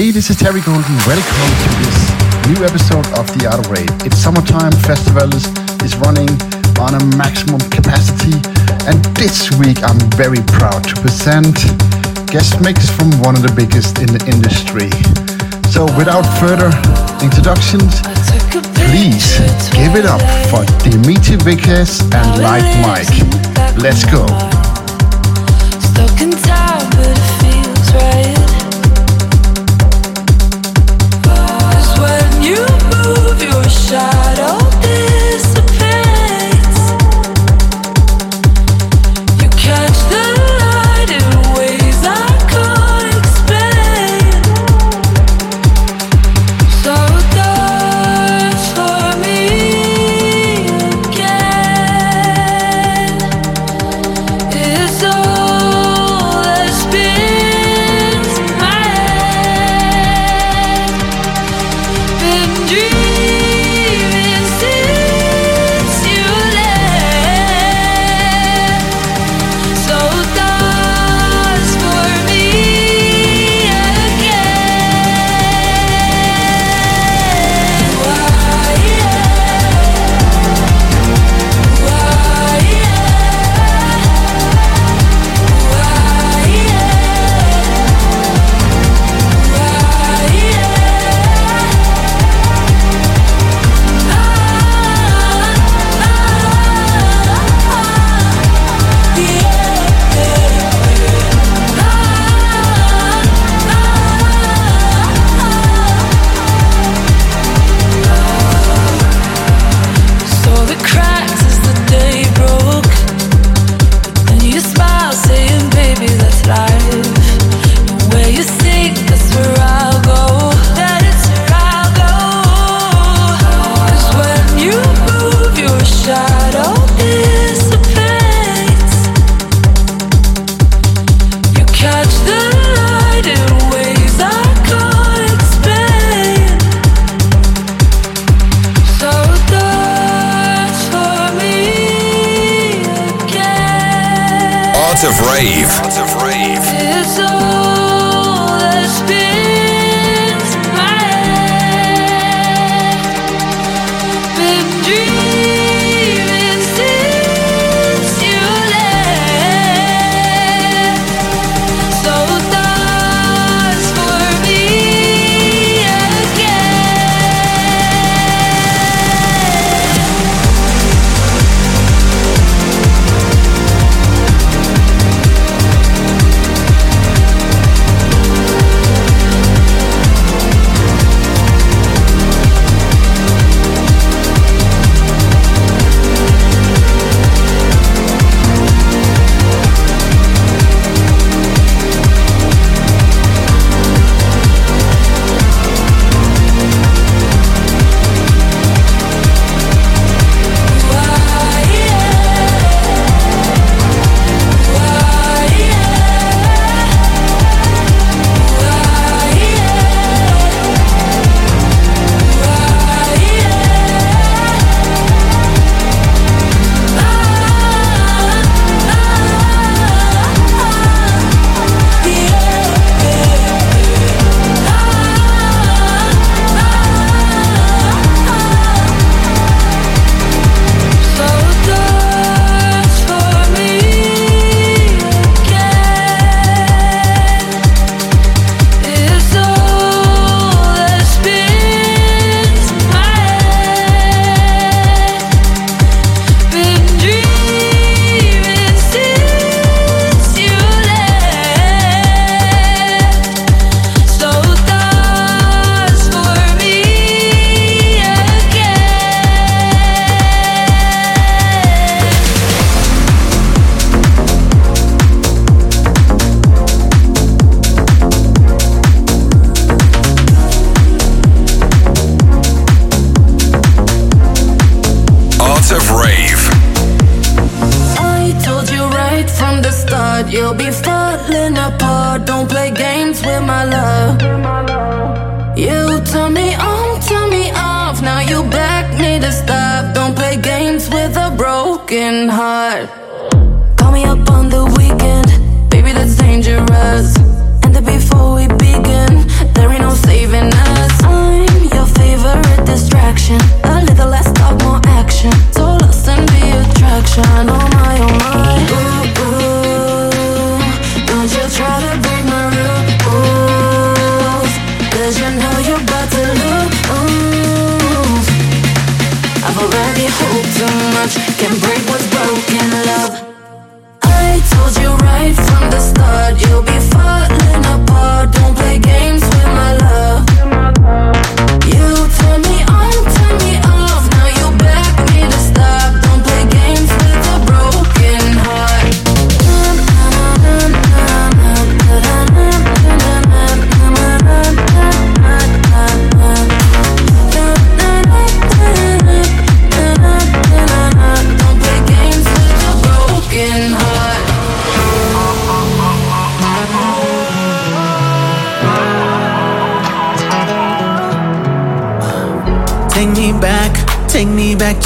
Hey, this is Terry Golden. Welcome to this new episode of The Art of Rave. It's summertime, festival is, is running on a maximum capacity, and this week I'm very proud to present guest mix from one of the biggest in the industry. So, without further introductions, please give it up for Dimitri Vegas and Like Mike. Let's go.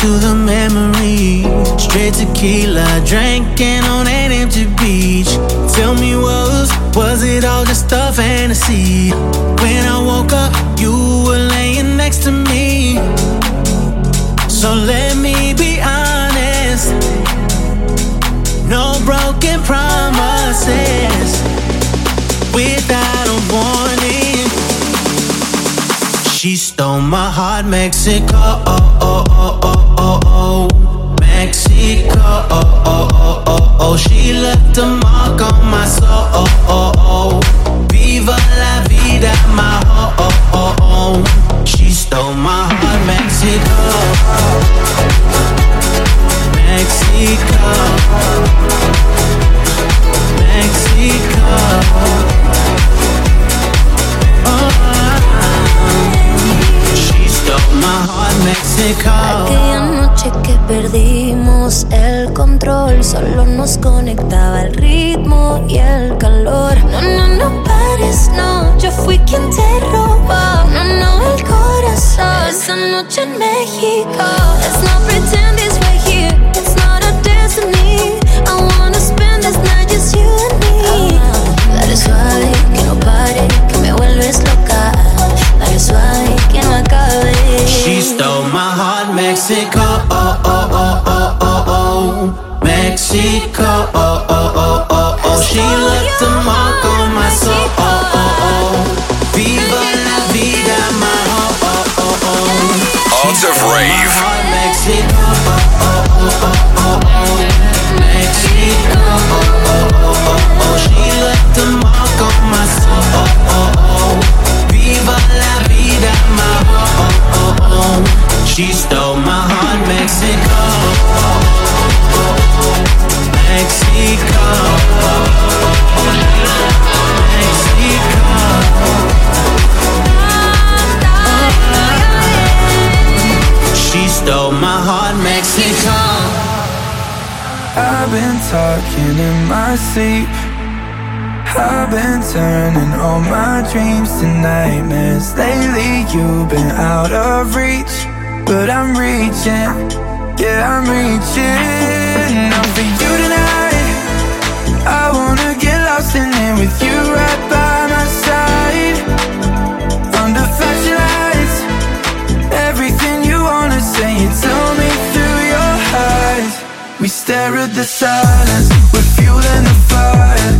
To the memory. Straight tequila, drinking on an empty beach. Tell me, was was it all just a fantasy? When I woke up, you were laying next to me. So let me be honest. No broken promises without a warning. She stole my heart, Mexico. Aquella noche que perdimos el control, solo nos conectaba el ritmo y el calor. No, no, no pares, no, yo fui quien te robó. No, no, el corazón. Esa noche en México. Not pretend it's right here, it's not a destiny. I wanna spend this night just you of Rave. Heart, Mexico. Been talking in my sleep. I've been turning all my dreams to nightmares. Lately, you've been out of reach, but I'm reaching. Yeah, I'm reaching. Now for you tonight, I wanna get lost in it with you right by stare at the silence, we're fueling the fire.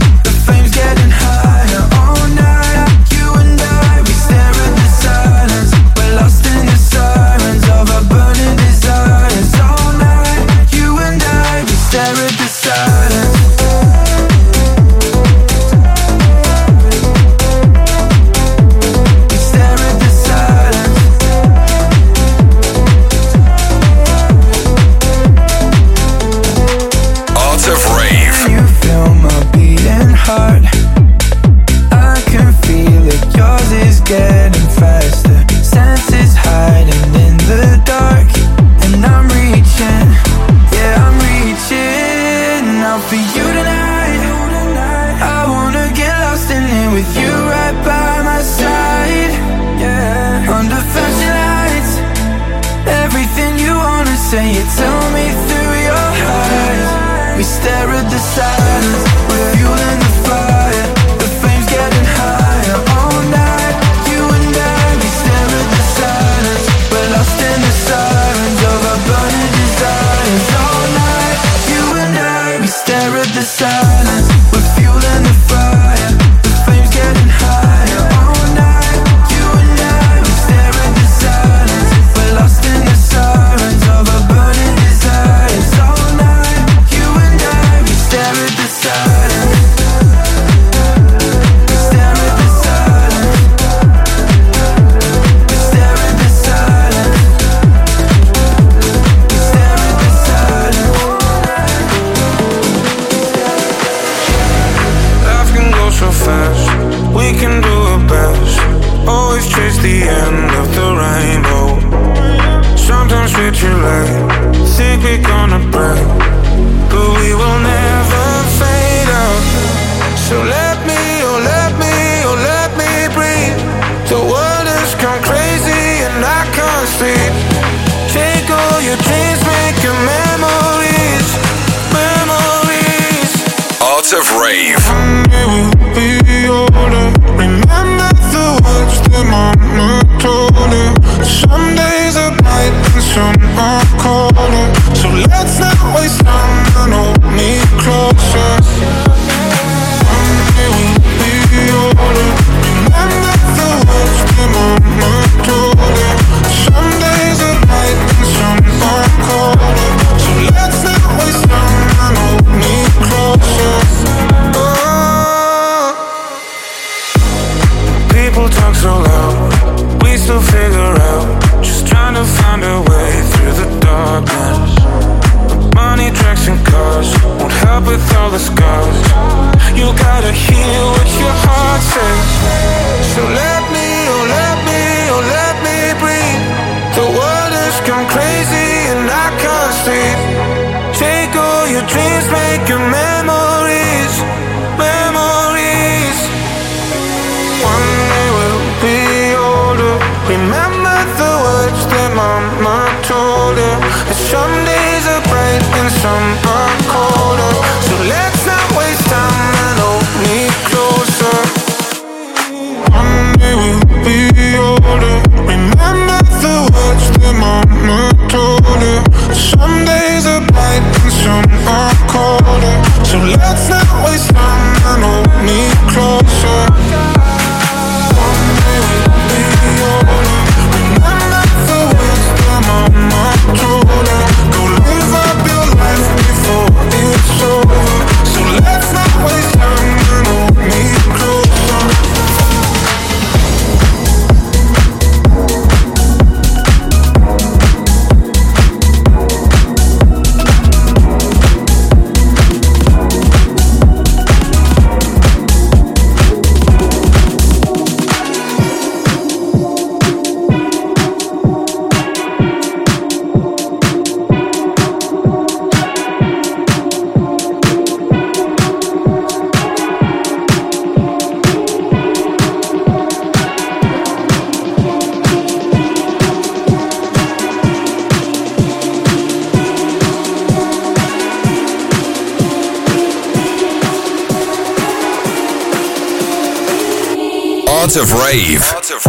Of Rave.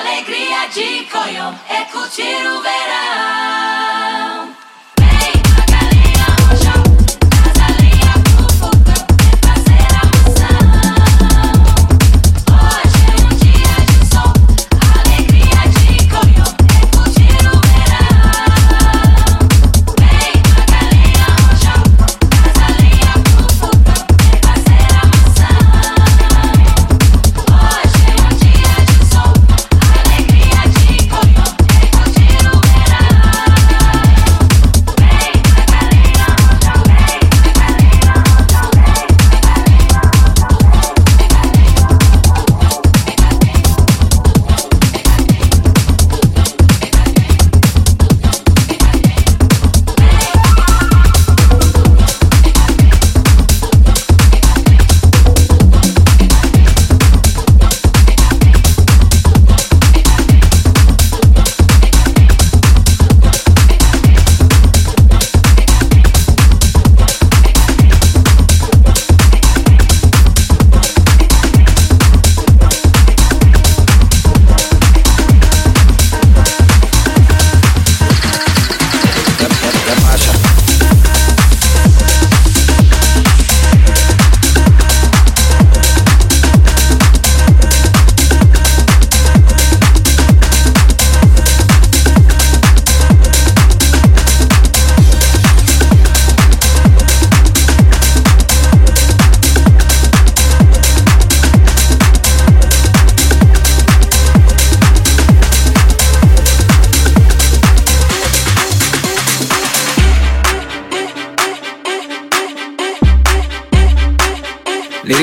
alegria de Coyo, Eco Tiruverá.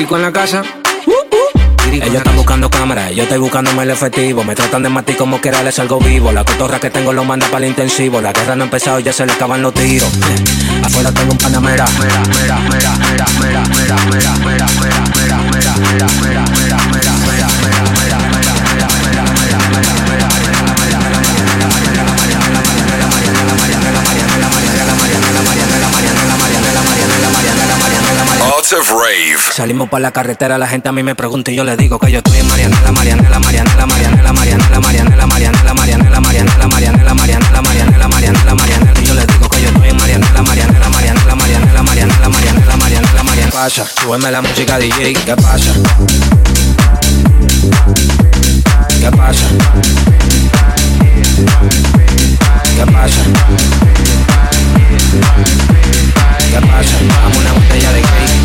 En la casa. Ellos están buscando cámaras, yo estoy buscándome el efectivo. Me tratan de matar como quiera, les salgo vivo. La cotorra que tengo lo manda para el intensivo. La guerra no ha empezado, ya se le acaban los tiros. Afuera tengo un panamera. Salimos para la carretera, la gente a mí me pregunta y yo le digo que yo estoy en Marianela, Marianela, Marianela, Marianela, Marianela, Marianela, Marianela, Marianela, Marianela, Marianela, Marianela, Marianela, Marianela, Marianela, y yo le digo que yo estoy en Marianela, Marianela, Marianela, Marianela, Marianela, Marianela, Marianela, Marianela. Pasa, súbeme la música DJ, ¿qué pasa? ¿Qué pasa? ¿Qué pasa? ¿Qué pasa? Bájame una botella de gay.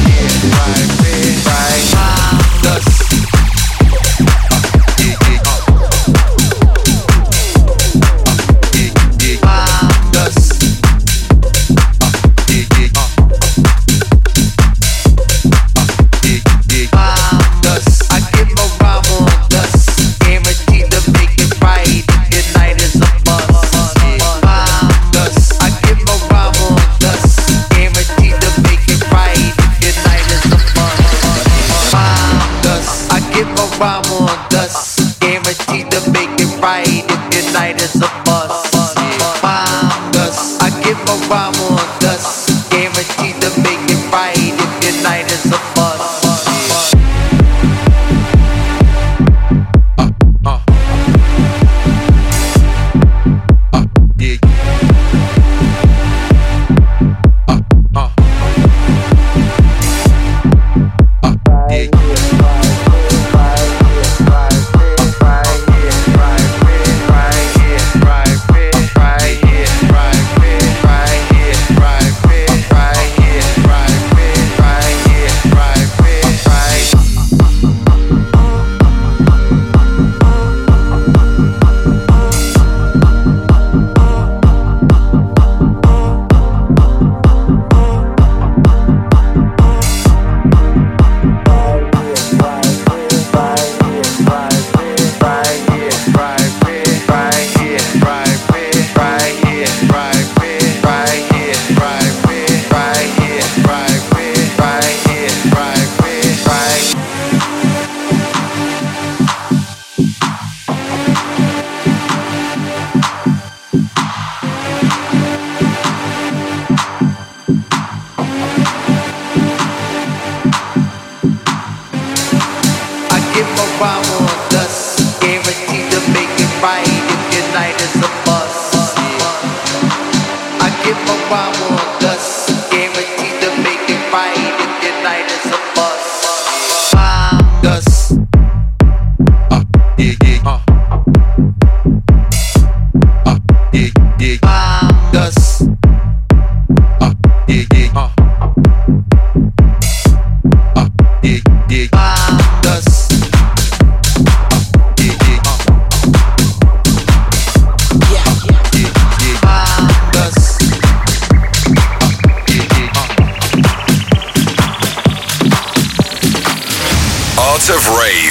of rage.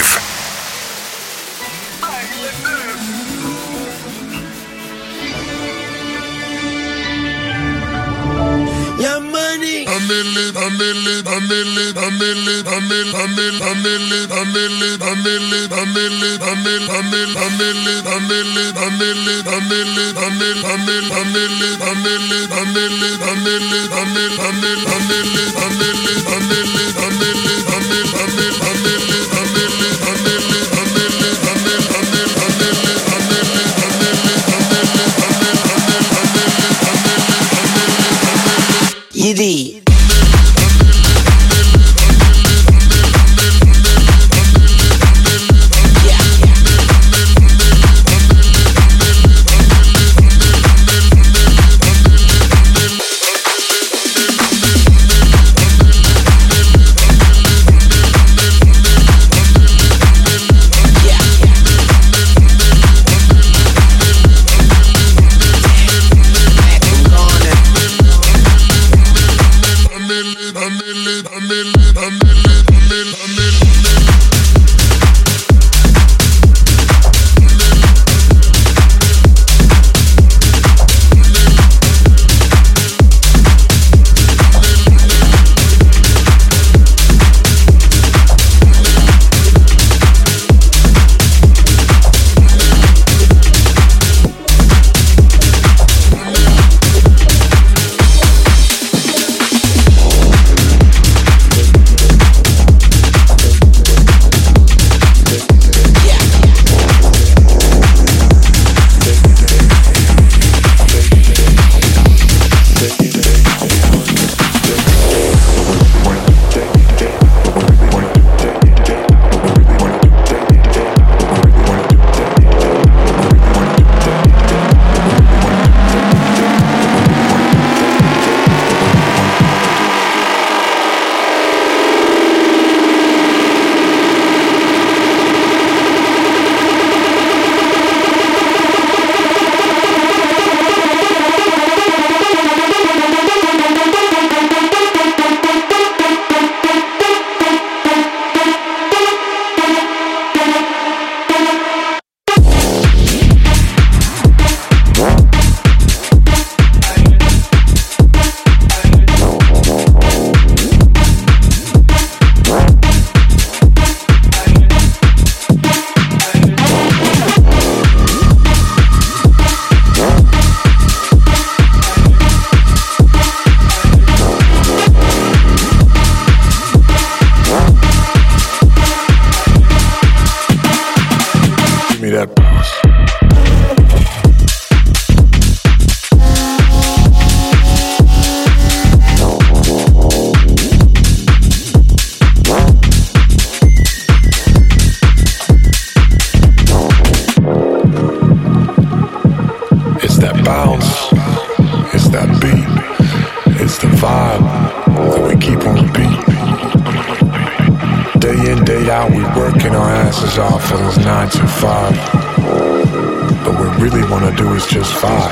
Do is just fine.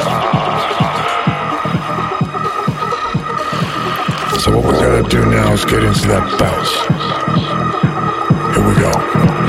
So what we gotta do now is get into that bounce. Here we go.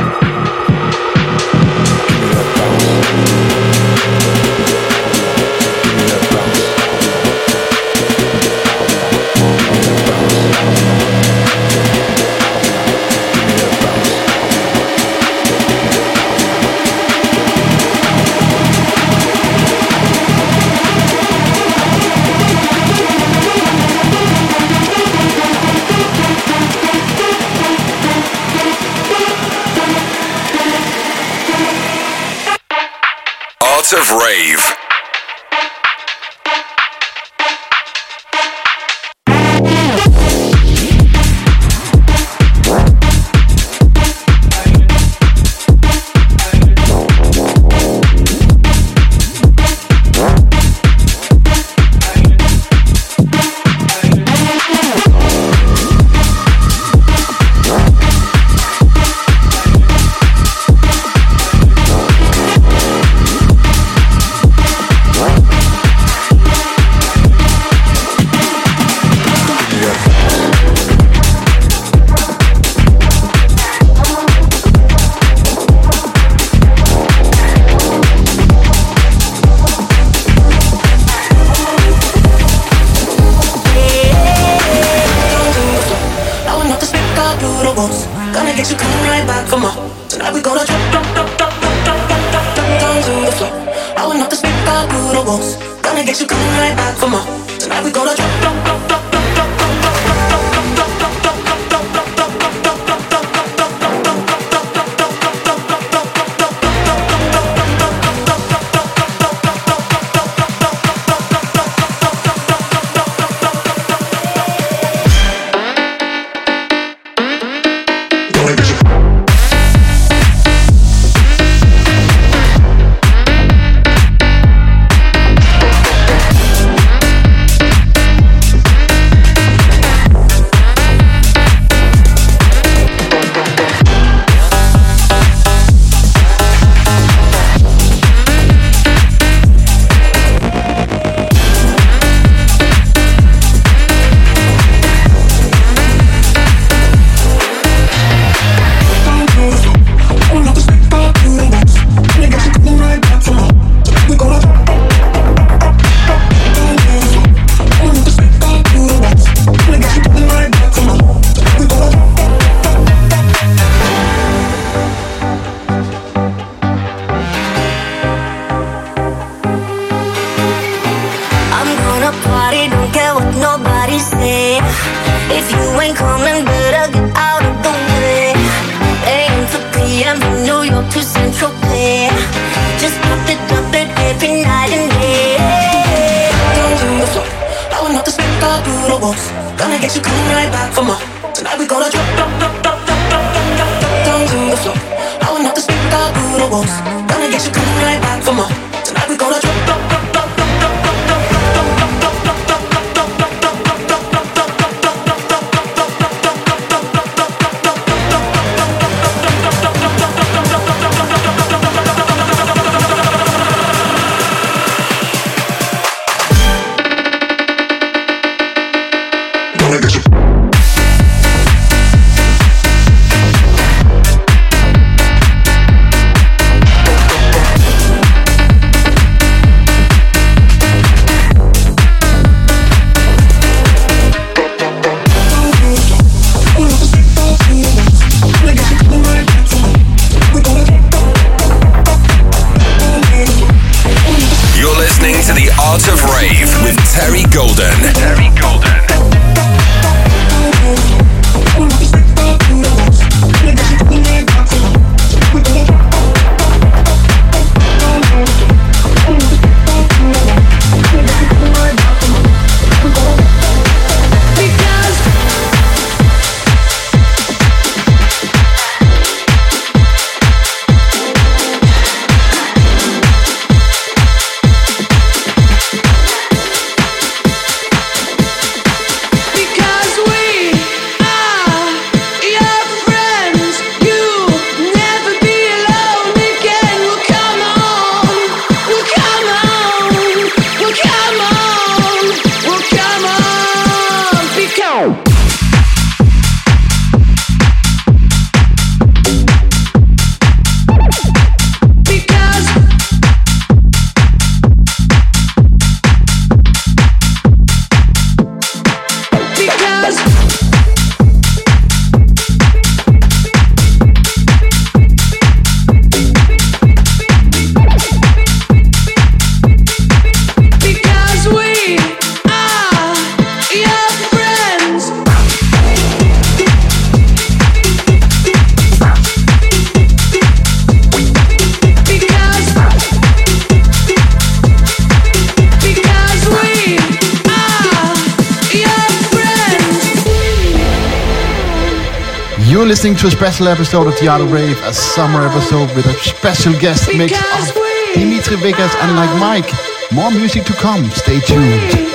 Listening to a special episode of The Art of Rave, a summer episode with a special guest mix of Dimitri Vegas and Like Mike. More music to come. Stay tuned.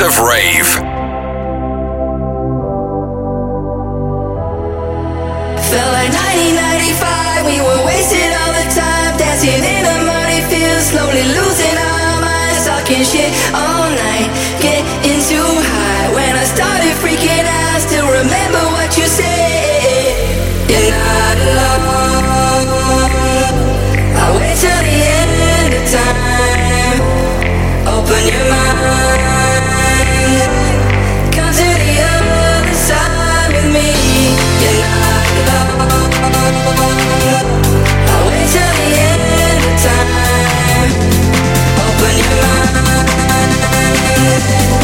of rave. Música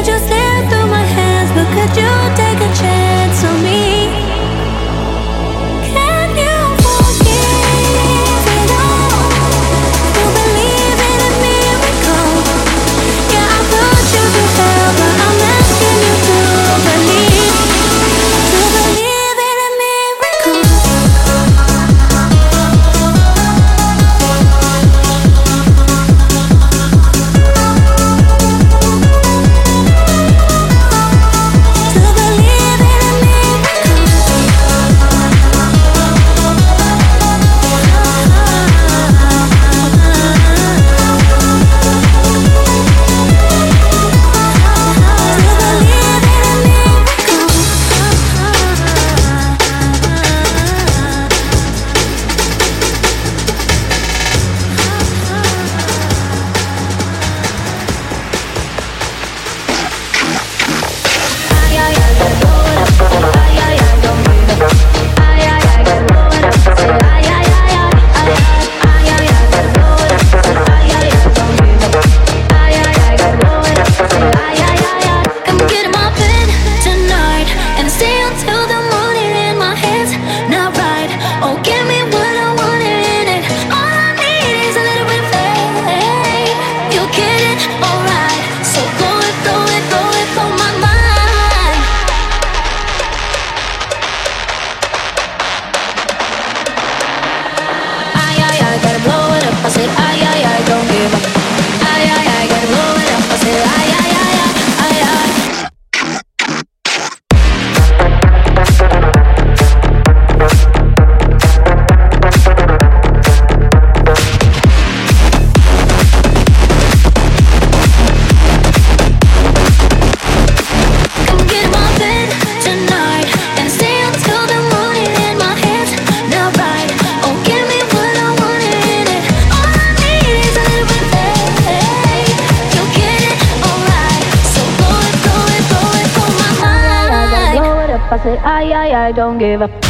I just live through my hands, but could you take a chance on me? I, don't give up.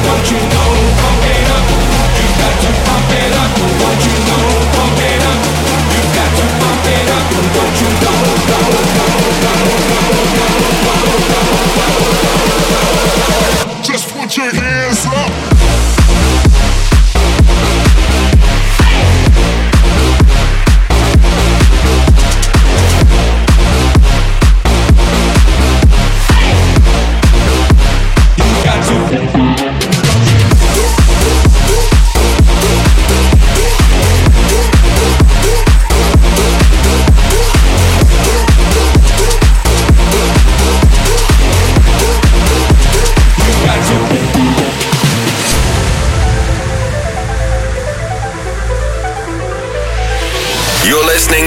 put your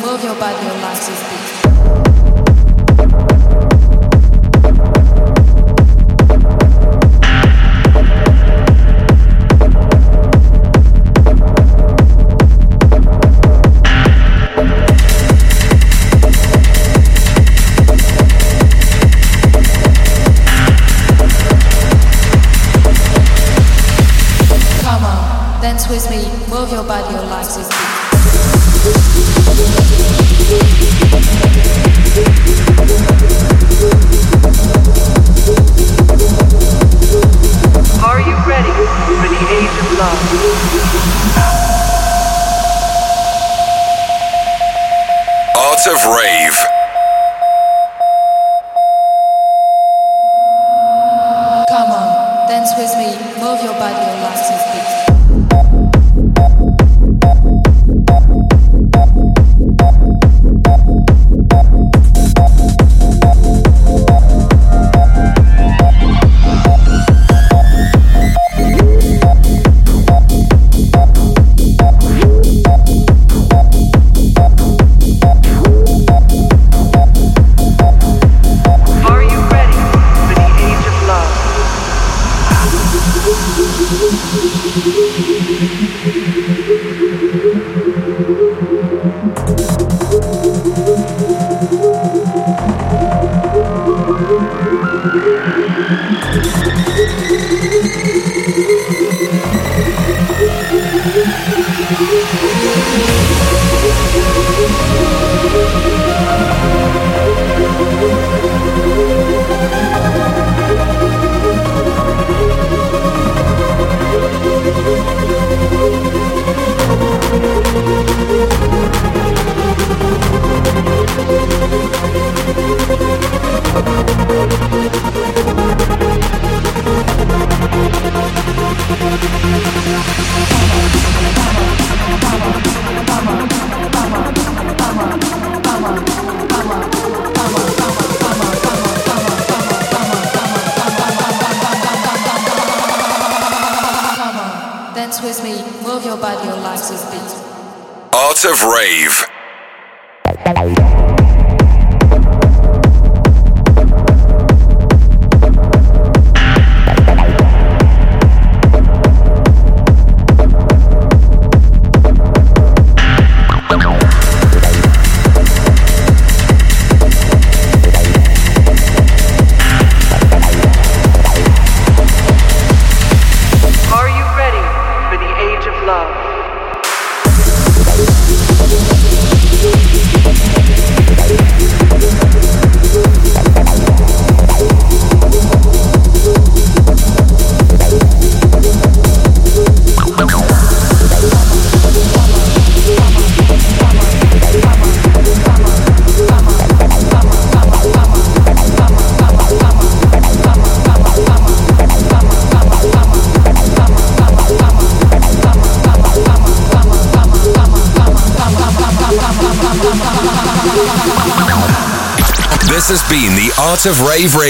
Move your body, your life is beat.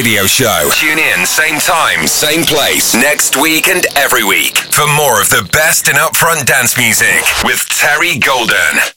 Radio show. Tune in, same time, same place, next week and every week for more of the best in upfront dance music with Terry Golden.